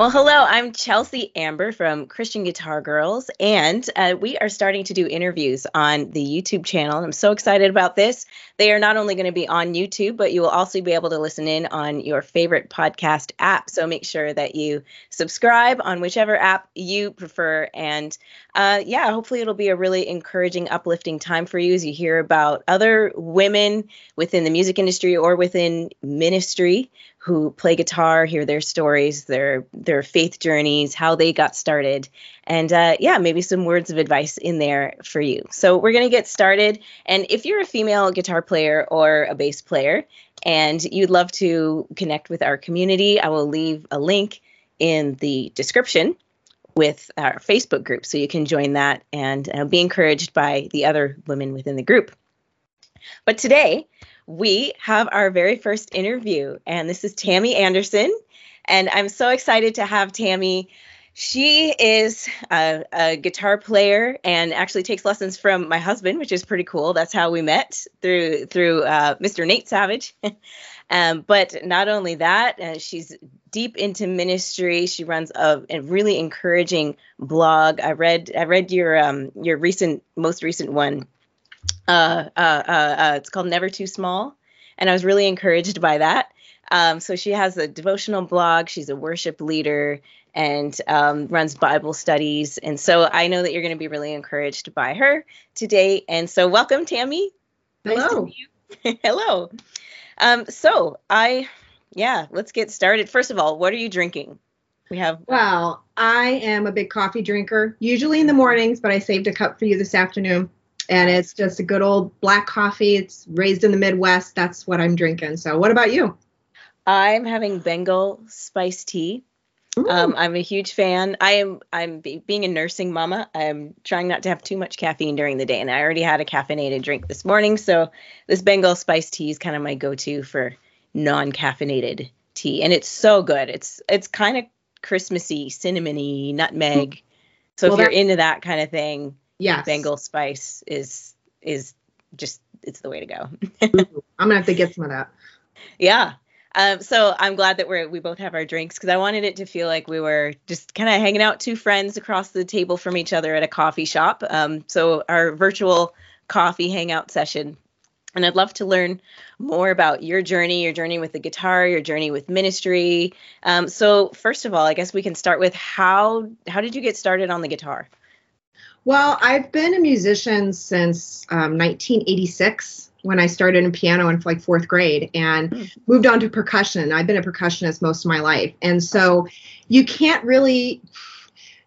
Well, hello, I'm Chelsea Amber from Christian Guitar Girls, and uh, we are starting to do interviews on the YouTube channel. I'm so excited about this. They are not only going to be on YouTube, but you will also be able to listen in on your favorite podcast app. So make sure that you subscribe on whichever app you prefer. And uh, yeah, hopefully it'll be a really encouraging, uplifting time for you as you hear about other women within the music industry or within ministry who play guitar, hear their stories, their their faith journeys, how they got started, and uh, yeah, maybe some words of advice in there for you. So we're gonna get started. And if you're a female guitar player or a bass player, and you'd love to connect with our community, I will leave a link in the description with our Facebook group, so you can join that and uh, be encouraged by the other women within the group. But today we have our very first interview, and this is Tammy Anderson. And I'm so excited to have Tammy. She is a, a, guitar player and actually takes lessons from my husband, which is pretty cool. That's how we met through through uh, Mr. Nate Savage. um, but not only that, uh, she's deep into ministry. She runs a, a, really encouraging blog. I read I read your um, your recent most recent one uh, uh, uh, uh, it's called Never Too Small, and I was really encouraged by that. Um, so she has a devotional blog. She's a worship leader and um, runs Bible studies. And so I know that you're going to be really encouraged by her today. And so welcome, Tammy. Hello. Nice Hello. Um, so I, yeah, let's get started. First of all, what are you drinking? We have. Well, I am a big coffee drinker, usually in the mornings, but I saved a cup for you this afternoon and it's just a good old black coffee. It's raised in the Midwest. That's what I'm drinking. So, what about you? I'm having Bengal spice tea. Um, I'm a huge fan. I am. I'm be, being a nursing mama. I'm trying not to have too much caffeine during the day, and I already had a caffeinated drink this morning. So this Bengal spice tea is kind of my go-to for non-caffeinated tea, and it's so good. It's it's kind of Christmassy, cinnamony, nutmeg. So well, if you're into that kind of thing, yeah, Bengal spice is is just it's the way to go. I'm gonna have to get some of that. Yeah. Um, so I'm glad that we're we both have our drinks because I wanted it to feel like we were just kind of hanging out, two friends across the table from each other at a coffee shop. Um, so our virtual coffee hangout session. And I'd love to learn more about your journey, your journey with the guitar, your journey with ministry. Um, so first of all, I guess we can start with how how did you get started on the guitar? Well, I've been a musician since um, 1986 when I started in piano in like fourth grade and mm. moved on to percussion. I've been a percussionist most of my life. And so you can't really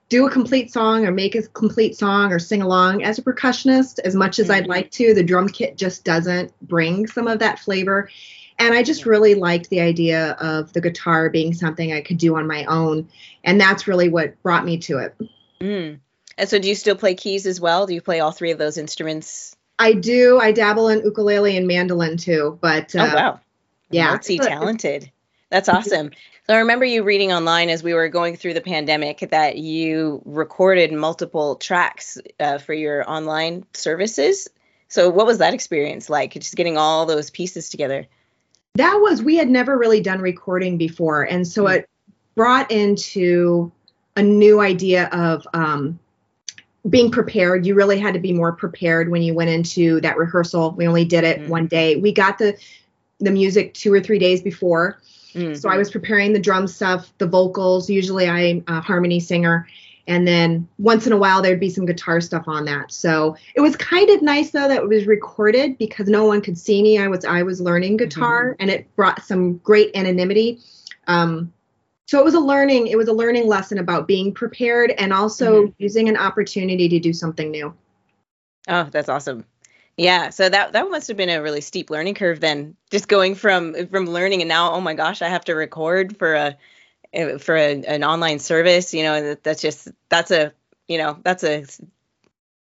do a complete song or make a complete song or sing along as a percussionist as much as mm-hmm. I'd like to. The drum kit just doesn't bring some of that flavor. And I just really liked the idea of the guitar being something I could do on my own. And that's really what brought me to it. Mm. And so, do you still play keys as well? Do you play all three of those instruments? I do. I dabble in ukulele and mandolin too. But oh, uh, oh wow, yeah, multi talented. That's awesome. So I remember you reading online as we were going through the pandemic that you recorded multiple tracks uh, for your online services. So what was that experience like? Just getting all those pieces together. That was we had never really done recording before, and so mm-hmm. it brought into a new idea of um, being prepared you really had to be more prepared when you went into that rehearsal. We only did it mm-hmm. one day. We got the the music two or three days before. Mm-hmm. so i was preparing the drum stuff the vocals. Usually i'm a harmony singer. And then once in a while there'd be some guitar stuff on that. So it was kind of nice though that it was recorded because no one could see me. I was i was learning guitar mm-hmm. and it brought some great anonymity. Um, so it was a learning it was a learning lesson about being prepared and also mm-hmm. using an opportunity to do something new oh that's awesome yeah so that that must have been a really steep learning curve then just going from from learning and now oh my gosh i have to record for a for a, an online service you know that's just that's a you know that's a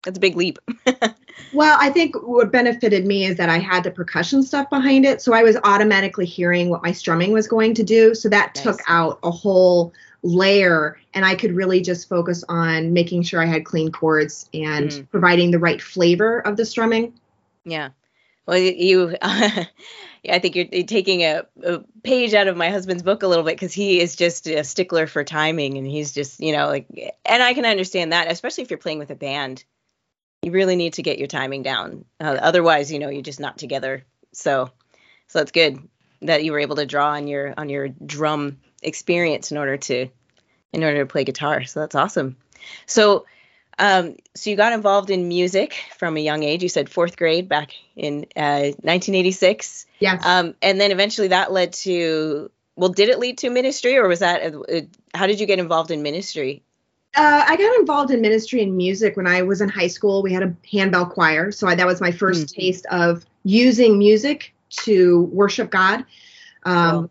that's a big leap Well, I think what benefited me is that I had the percussion stuff behind it. So I was automatically hearing what my strumming was going to do. So that nice. took out a whole layer and I could really just focus on making sure I had clean chords and mm. providing the right flavor of the strumming. Yeah. Well, you, uh, I think you're, taking a, a, page out of my husband's book a little bit because he is just a stickler for timing, and he's just, you know, like, and I can understand that, especially if you're playing with a band. You really need to get your timing down. Uh, otherwise, you know, you're just not together. So, so that's good that you were able to draw on your on your drum experience in order to in order to play guitar. So that's awesome. So um, so you got involved in music from a young age. You said fourth grade back in uh, 1986. Yes. Um, and then eventually that led to well, did it lead to ministry, or was that uh, how did you get involved in ministry? Uh, I got involved in ministry and music when I was in high school. We had a handbell choir, so I, that was my 1st mm-hmm. taste of using music to worship God. Um.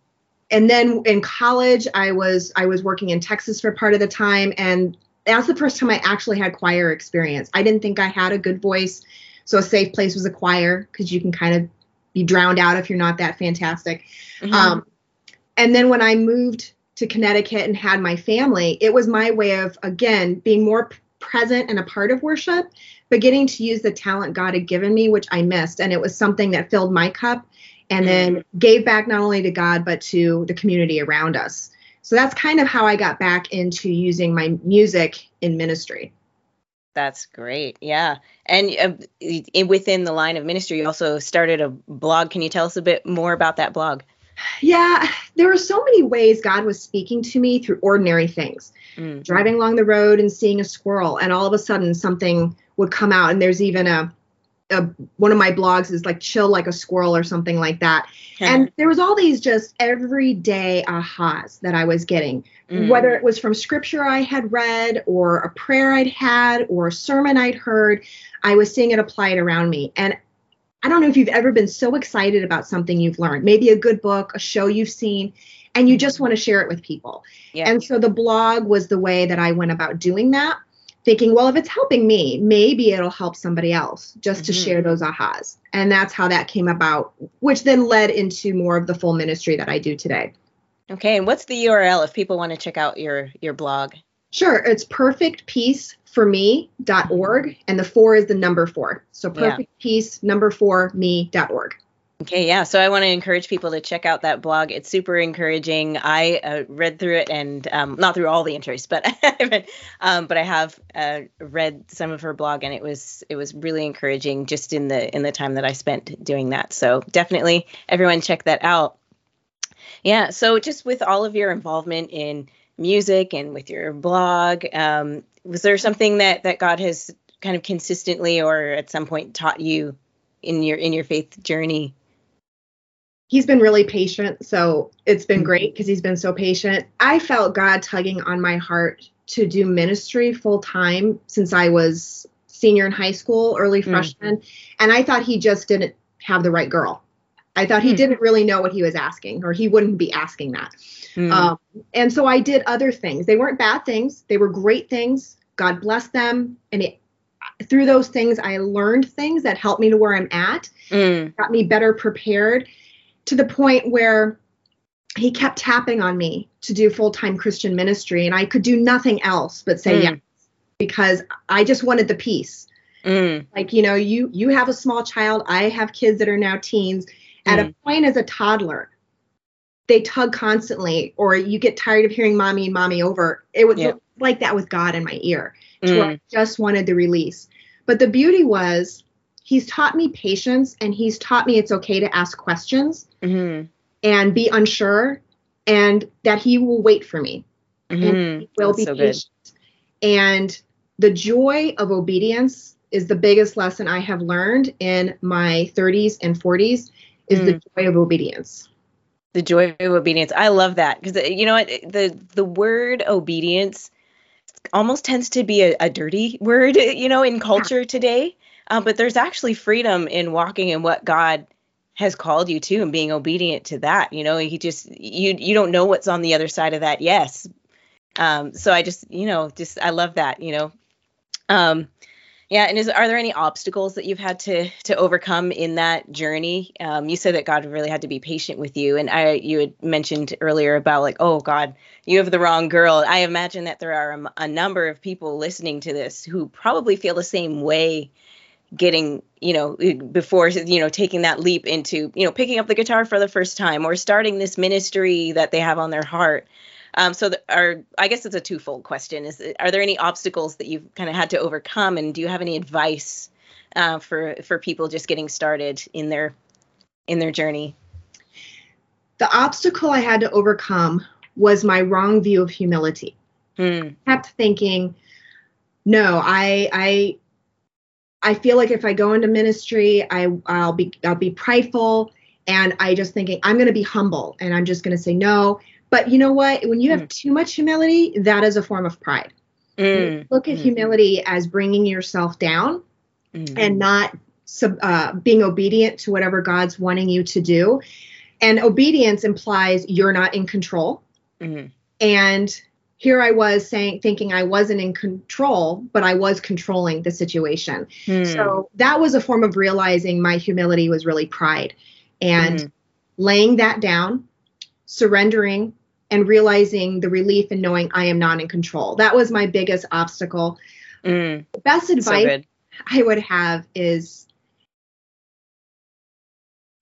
And then in college, I was I was working in Texas for part of the time, and that's the first time I actually had choir experience. I didn't think I had a good voice, so a safe place was a choir because you can kind of be drowned out if you're not that fantastic. Mm-hmm. Um, and then when I moved to Connecticut and had my family, it was my way of again being more present and a part of worship, but getting to use the talent God had given me, which I missed, and it was something that filled my cup, and then mm-hmm. gave back not only to God but to the community around us. So that's kind of how I got back into using my music in ministry. That's great. Yeah. And uh, within the line of ministry, you also started a blog. Can you tell us a bit more about that blog? Yeah, there were so many ways God was speaking to me through ordinary things. Mm. Driving along the road and seeing a squirrel, and all of a sudden something would come out. And there's even a a, one of my blogs is like chill like a squirrel or something like that. And there was all these just everyday ahas that I was getting, mm. whether it was from scripture I had read or a prayer I'd had or a sermon I'd heard, I was seeing it applied around me. And I don't know if you've ever been so excited about something you've learned, maybe a good book, a show you've seen, and you just mm-hmm. want to share it with people. Yeah. And so the blog was the way that I went about doing that thinking, well, if it's helping me, maybe it'll help somebody else just mm-hmm. to share those ahas. And that's how that came about, which then led into more of the full ministry that I do today. Okay, and what's the URL if people want to check out your your blog? Sure, it's perfectpeaceforme.org and the 4 is the number 4. So perfectpeace yeah. number 4 me.org. Okay, yeah. So I want to encourage people to check out that blog. It's super encouraging. I uh, read through it and um, not through all the entries, but um, but I have uh, read some of her blog, and it was it was really encouraging just in the in the time that I spent doing that. So definitely, everyone check that out. Yeah. So just with all of your involvement in music and with your blog, um, was there something that that God has kind of consistently or at some point taught you in your in your faith journey? he's been really patient. So it's been mm-hmm. great because he's been so patient. I felt God tugging on my heart to do ministry full time since I was senior in high school, early mm. freshman. And I thought he just didn't have the right girl. I thought he mm. didn't really know what he was asking, or he wouldn't be asking that. Mm. Um, and so I did other things. They weren't bad things, they were great things. God bless them. And it, through those things, I learned things that helped me to where I'm at, mm. got me better prepared to the point where he kept tapping on me to do full-time Christian ministry and I could do nothing else but say mm. yes because I just wanted the peace. Mm. Like, you know, you you have a small child, I have kids that are now teens. At mm. a point as a toddler, they tug constantly or you get tired of hearing mommy and mommy over. It was yeah. like that with God in my ear. To where mm. I just wanted the release. But the beauty was he's taught me patience and he's taught me it's okay to ask questions mm-hmm. and be unsure and that he will wait for me mm-hmm. and he will That's be so patient good. and the joy of obedience is the biggest lesson i have learned in my 30s and 40s is mm. the joy of obedience the joy of obedience i love that because you know what the the word obedience almost tends to be a, a dirty word you know in culture yeah. today um, but there's actually freedom in walking in what God has called you to and being obedient to that. You know, he just you you don't know what's on the other side of that yes. Um, so I just you know just I love that you know. Um, yeah, and is are there any obstacles that you've had to to overcome in that journey? Um, you said that God really had to be patient with you, and I you had mentioned earlier about like, oh God, you have the wrong girl. I imagine that there are a, a number of people listening to this who probably feel the same way getting you know before you know taking that leap into you know picking up the guitar for the first time or starting this ministry that they have on their heart um, so the, are i guess it's a twofold question. Is are there any obstacles that you've kind of had to overcome? And do you have any advice uh, for for people just getting started in their in their journey? The obstacle i had to overcome was my wrong view of humility. Hmm. I kept thinking no i i I feel like if I go into ministry, I I'll be I'll be prideful. And I just thinking I'm going to be humble and I'm just going to say no. But you know what? When you have mm. too much humility, that is a form of pride. Mm. Look at mm. humility as bringing yourself down mm. and not sub, uh, being obedient to whatever God's wanting you to do. And obedience implies you're not in control. Mm. And here I was saying, thinking I wasn't in control, but I was controlling the situation. Hmm. So that was a form of realizing my humility was really pride and laying that down, surrendering, and realizing the relief and knowing I am not in control. That was my biggest obstacle. The best advice so I would have is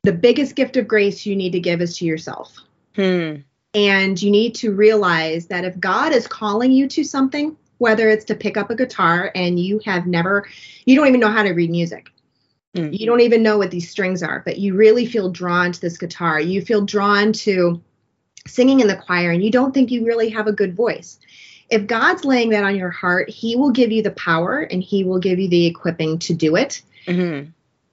the biggest gift of grace you need to give is to yourself. Hmm. And you need to realize that if God is calling you to something, whether it's to pick up a guitar and you have never, you don't even know how to read music. Mm-hmm. You don't even know what these strings are, but you really feel drawn to this guitar. You feel drawn to singing in the choir and you don't think you really have a good voice. If God's laying that on your heart, He will give you the power and He will give you the equipping to do it. Mm-hmm.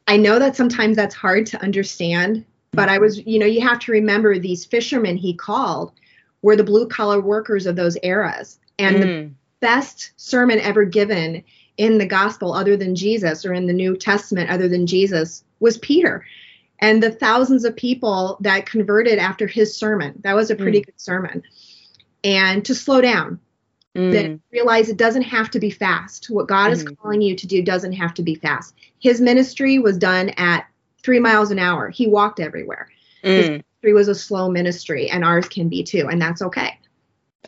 I know that sometimes that's hard to understand but I was, you know, you have to remember these fishermen he called were the blue collar workers of those eras. And mm. the best sermon ever given in the gospel, other than Jesus, or in the New Testament, other than Jesus, was Peter. And the thousands of people that converted after his sermon. That was a pretty mm. good sermon. And to slow down, mm. that realize it doesn't have to be fast. What God is mm. calling you to do doesn't have to be fast. His ministry was done at three miles an hour. He walked everywhere. Mm. His ministry was a slow ministry, and ours can be too, and that's okay.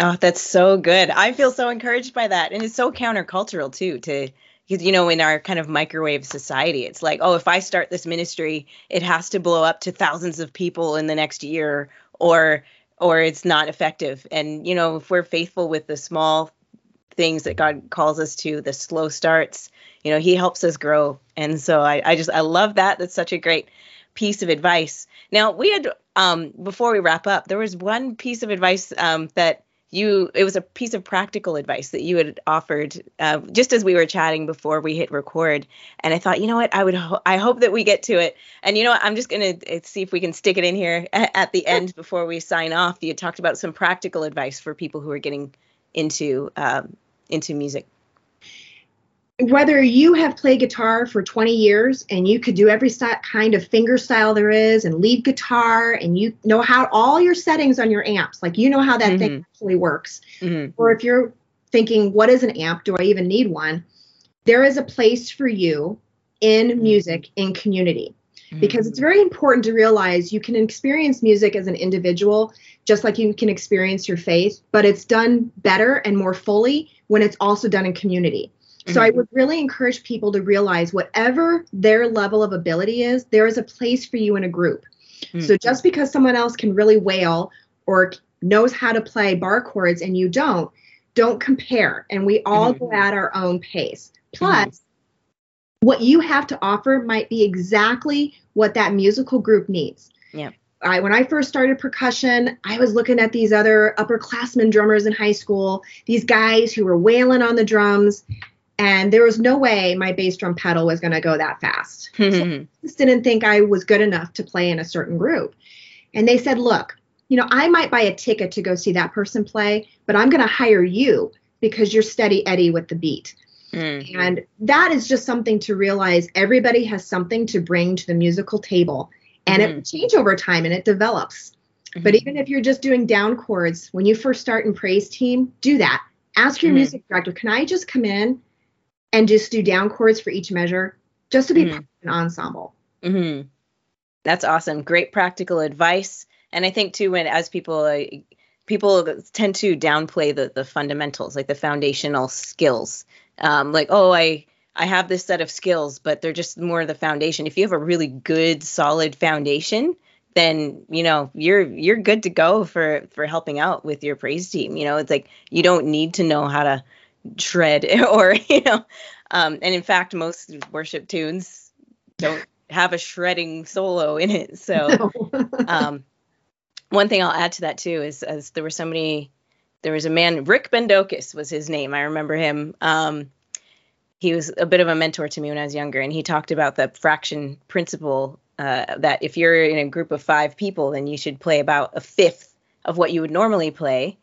Oh, that's so good. I feel so encouraged by that. And it's so countercultural too to because you know in our kind of microwave society it's like oh if i start this ministry it has to blow up to thousands of people in the next year or or it's not effective. And you know if we're faithful with the small things that god calls us to the slow starts you know he helps us grow. And so i, I just i love that. That's such a great piece of advice. Now we had um, before we wrap up there was one piece of advice um, that you it was a piece of practical advice that you had offered uh, just as we were chatting before we hit record. And i thought you know what? I would ho- i hope that we get to it. And you know what? I'm just going to uh, see if we can stick it in here at the end before we sign off. You talked about some practical advice for people who are getting into um, into music whether you have played guitar for 20 years and you could do every kind of finger style there is and lead guitar and you know how all your settings on your amps like you know how that mm-hmm. thing actually works mm-hmm. or if you're thinking what is an amp do i even need one there is a place for you in mm-hmm. music in community because it's mm-hmm. very important to realize you can experience music as an individual just like you can experience your faith but it's done better and more fully when it's also done in community so I mm-hmm. would really encourage people to realize whatever their level of ability is, there is a place for you in a group. Mm-hmm. So just because someone else can really wail or knows how to play bar chords and you don't, don't compare. And we all mm-hmm. go at our own pace. Plus, mm-hmm. what you have to offer might be exactly what that musical group needs. Yeah. I, when I first started percussion, I was looking at these other upperclassmen drummers in high school, these guys who were wailing on the drums, and there was no way my bass drum pedal was going to go that fast. so I just didn't think I was good enough to play in a certain group. And they said, look, you know, I might buy a ticket to go see that person play, but I'm going to hire you because you're steady Eddie with the beat. Mm-hmm. And that is just something to realize everybody has something to bring to the musical table and mm-hmm. it change over time and it develops. Mm-hmm. But even if you're just doing down chords, when you first start in praise team, do that. Ask your music director, can I just come in and just do down chords for each measure just to be mm-hmm. an ensemble. Mm-hmm. That's awesome. Great practical advice. And I think too, when as people uh, people tend to downplay the the fundamentals, like the foundational skills, um, like oh, I I have this set of skills, but they're just more the foundation. If you have a really good, solid foundation, then you know you're you're good to go for for helping out with your praise team. You know, it's like you don't need to know how to shred or you know, um, and in fact, most worship tunes don't have a shredding solo in it. So, um, one thing I'll add to that too is as there was somebody, there was a man, Rick Bendokis was his name. I remember him. Um, he was a bit of a mentor to me when I was younger, and he talked about the fraction principle uh, that if you're in a group of five people, then you should play about a fifth of what you would normally play.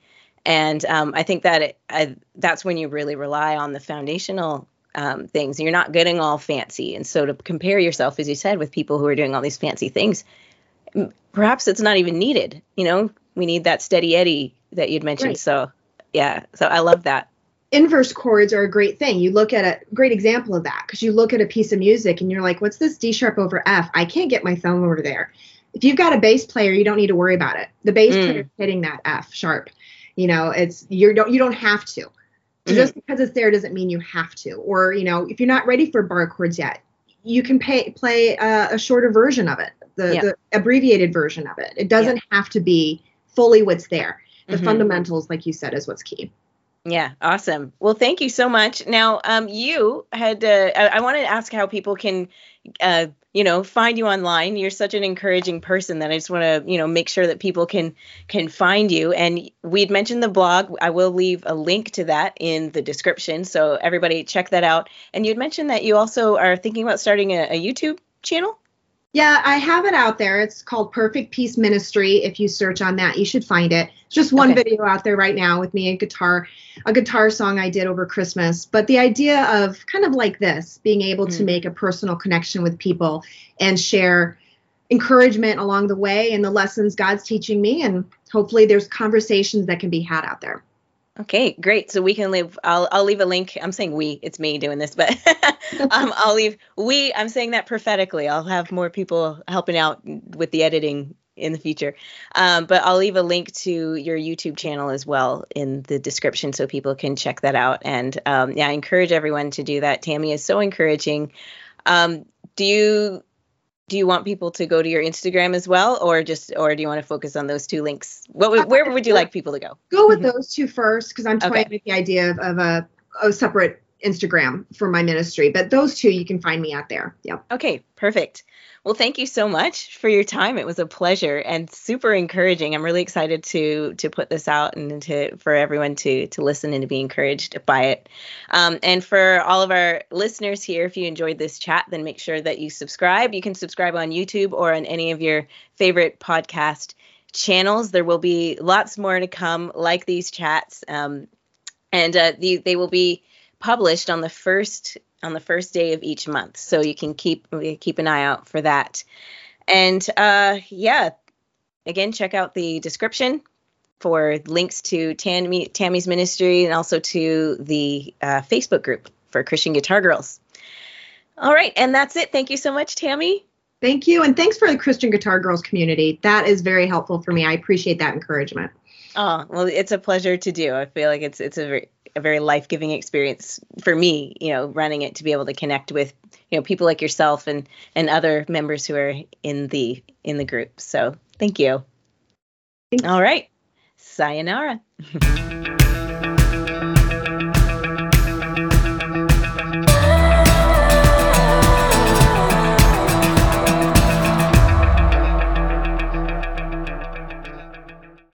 And um, I think that it, I, that's when you really rely on the foundational um, things. You're not getting all fancy, and so to compare yourself, as you said, with people who are doing all these fancy things, perhaps it's not even needed. You know, we need that steady Eddie that you'd mentioned. Right. So yeah, so I love that inverse chords are a great thing. You look at a great example of that because you look at a piece of music and you're like, what's this D sharp over F? I can't get my thumb over there. If you've got a bass player, you don't need to worry about it. The bass mm. player hitting that F sharp. You know, it's you don't you don't have to. So mm just because it's there doesn't mean you have to. Or you know, if you're not ready for bar chords yet, you can pay, play a, a shorter version of it, the, yeah. the, abbreviated version of it. It doesn't yeah. have to be fully what's there. The mm-hmm. fundamentals, like you said, is what's key. Yeah, awesome. Well, thank you so much. Now, um, you had uh, I, I wanted to ask how people can, uh, you know, find you online. You're such an encouraging person that I just want to, you know, make sure that people can can find you. And we'd mentioned the blog. I will leave a link to that in the description, so everybody check that out. And you'd mentioned that you also are thinking about starting a, a YouTube channel. Yeah, I have it out there. It's called Perfect Peace Ministry. If you search on that, you should find it. It's just one okay. video out there right now with me and guitar, a guitar song I did over Christmas. But the idea of kind of like this, being able mm. to make a personal connection with people and share encouragement along the way and the lessons God's teaching me. And hopefully there's conversations that can be had out there. Okay, great. So we can leave. I'll I'll leave a link. I'm saying we. It's me doing this, but um, I'll leave we. I'm saying that prophetically. I'll have more people helping out with the editing in the future. Um, but I'll leave a link to your YouTube channel as well in the description so people can check that out. And um, yeah, I encourage everyone to do that. Tammy is so encouraging. Um, do you do you want people to go to your Instagram as well, or just, or do you want to focus on those two links? What, where would you like people to go? Go with mm-hmm. those two first, because I'm toying okay. with the idea of, of a, a separate Instagram for my ministry. But those two, you can find me out there. Yep. Okay, perfect. Well, thank you so much for your time. It was a pleasure and super encouraging. I'm really excited to to put this out and to for everyone to to listen and to be encouraged by it. Um, and for all of our listeners here, if you enjoyed this chat, then make sure that you subscribe. You can subscribe on YouTube or on any of your favorite podcast channels. There will be lots more to come, like these chats, um, and uh, the, they will be published on the first on the first day of each month. So you can keep keep an eye out for that. And uh, yeah, again, check out the description for links to Tammy, Tammy's ministry and also to the uh, Facebook group for Christian Guitar Girls. All right, and that's it. Thank you so much, Tammy. Thank you, and thanks for the Christian Guitar Girls community. That is very helpful for me. I appreciate that encouragement. Oh well, it's a pleasure to do. I feel like it's it's a very a very life-giving experience for me you know running it to be able to connect with you know people like yourself and and other members who are in the in the group. So thank you. Thanks. all right. Sayonara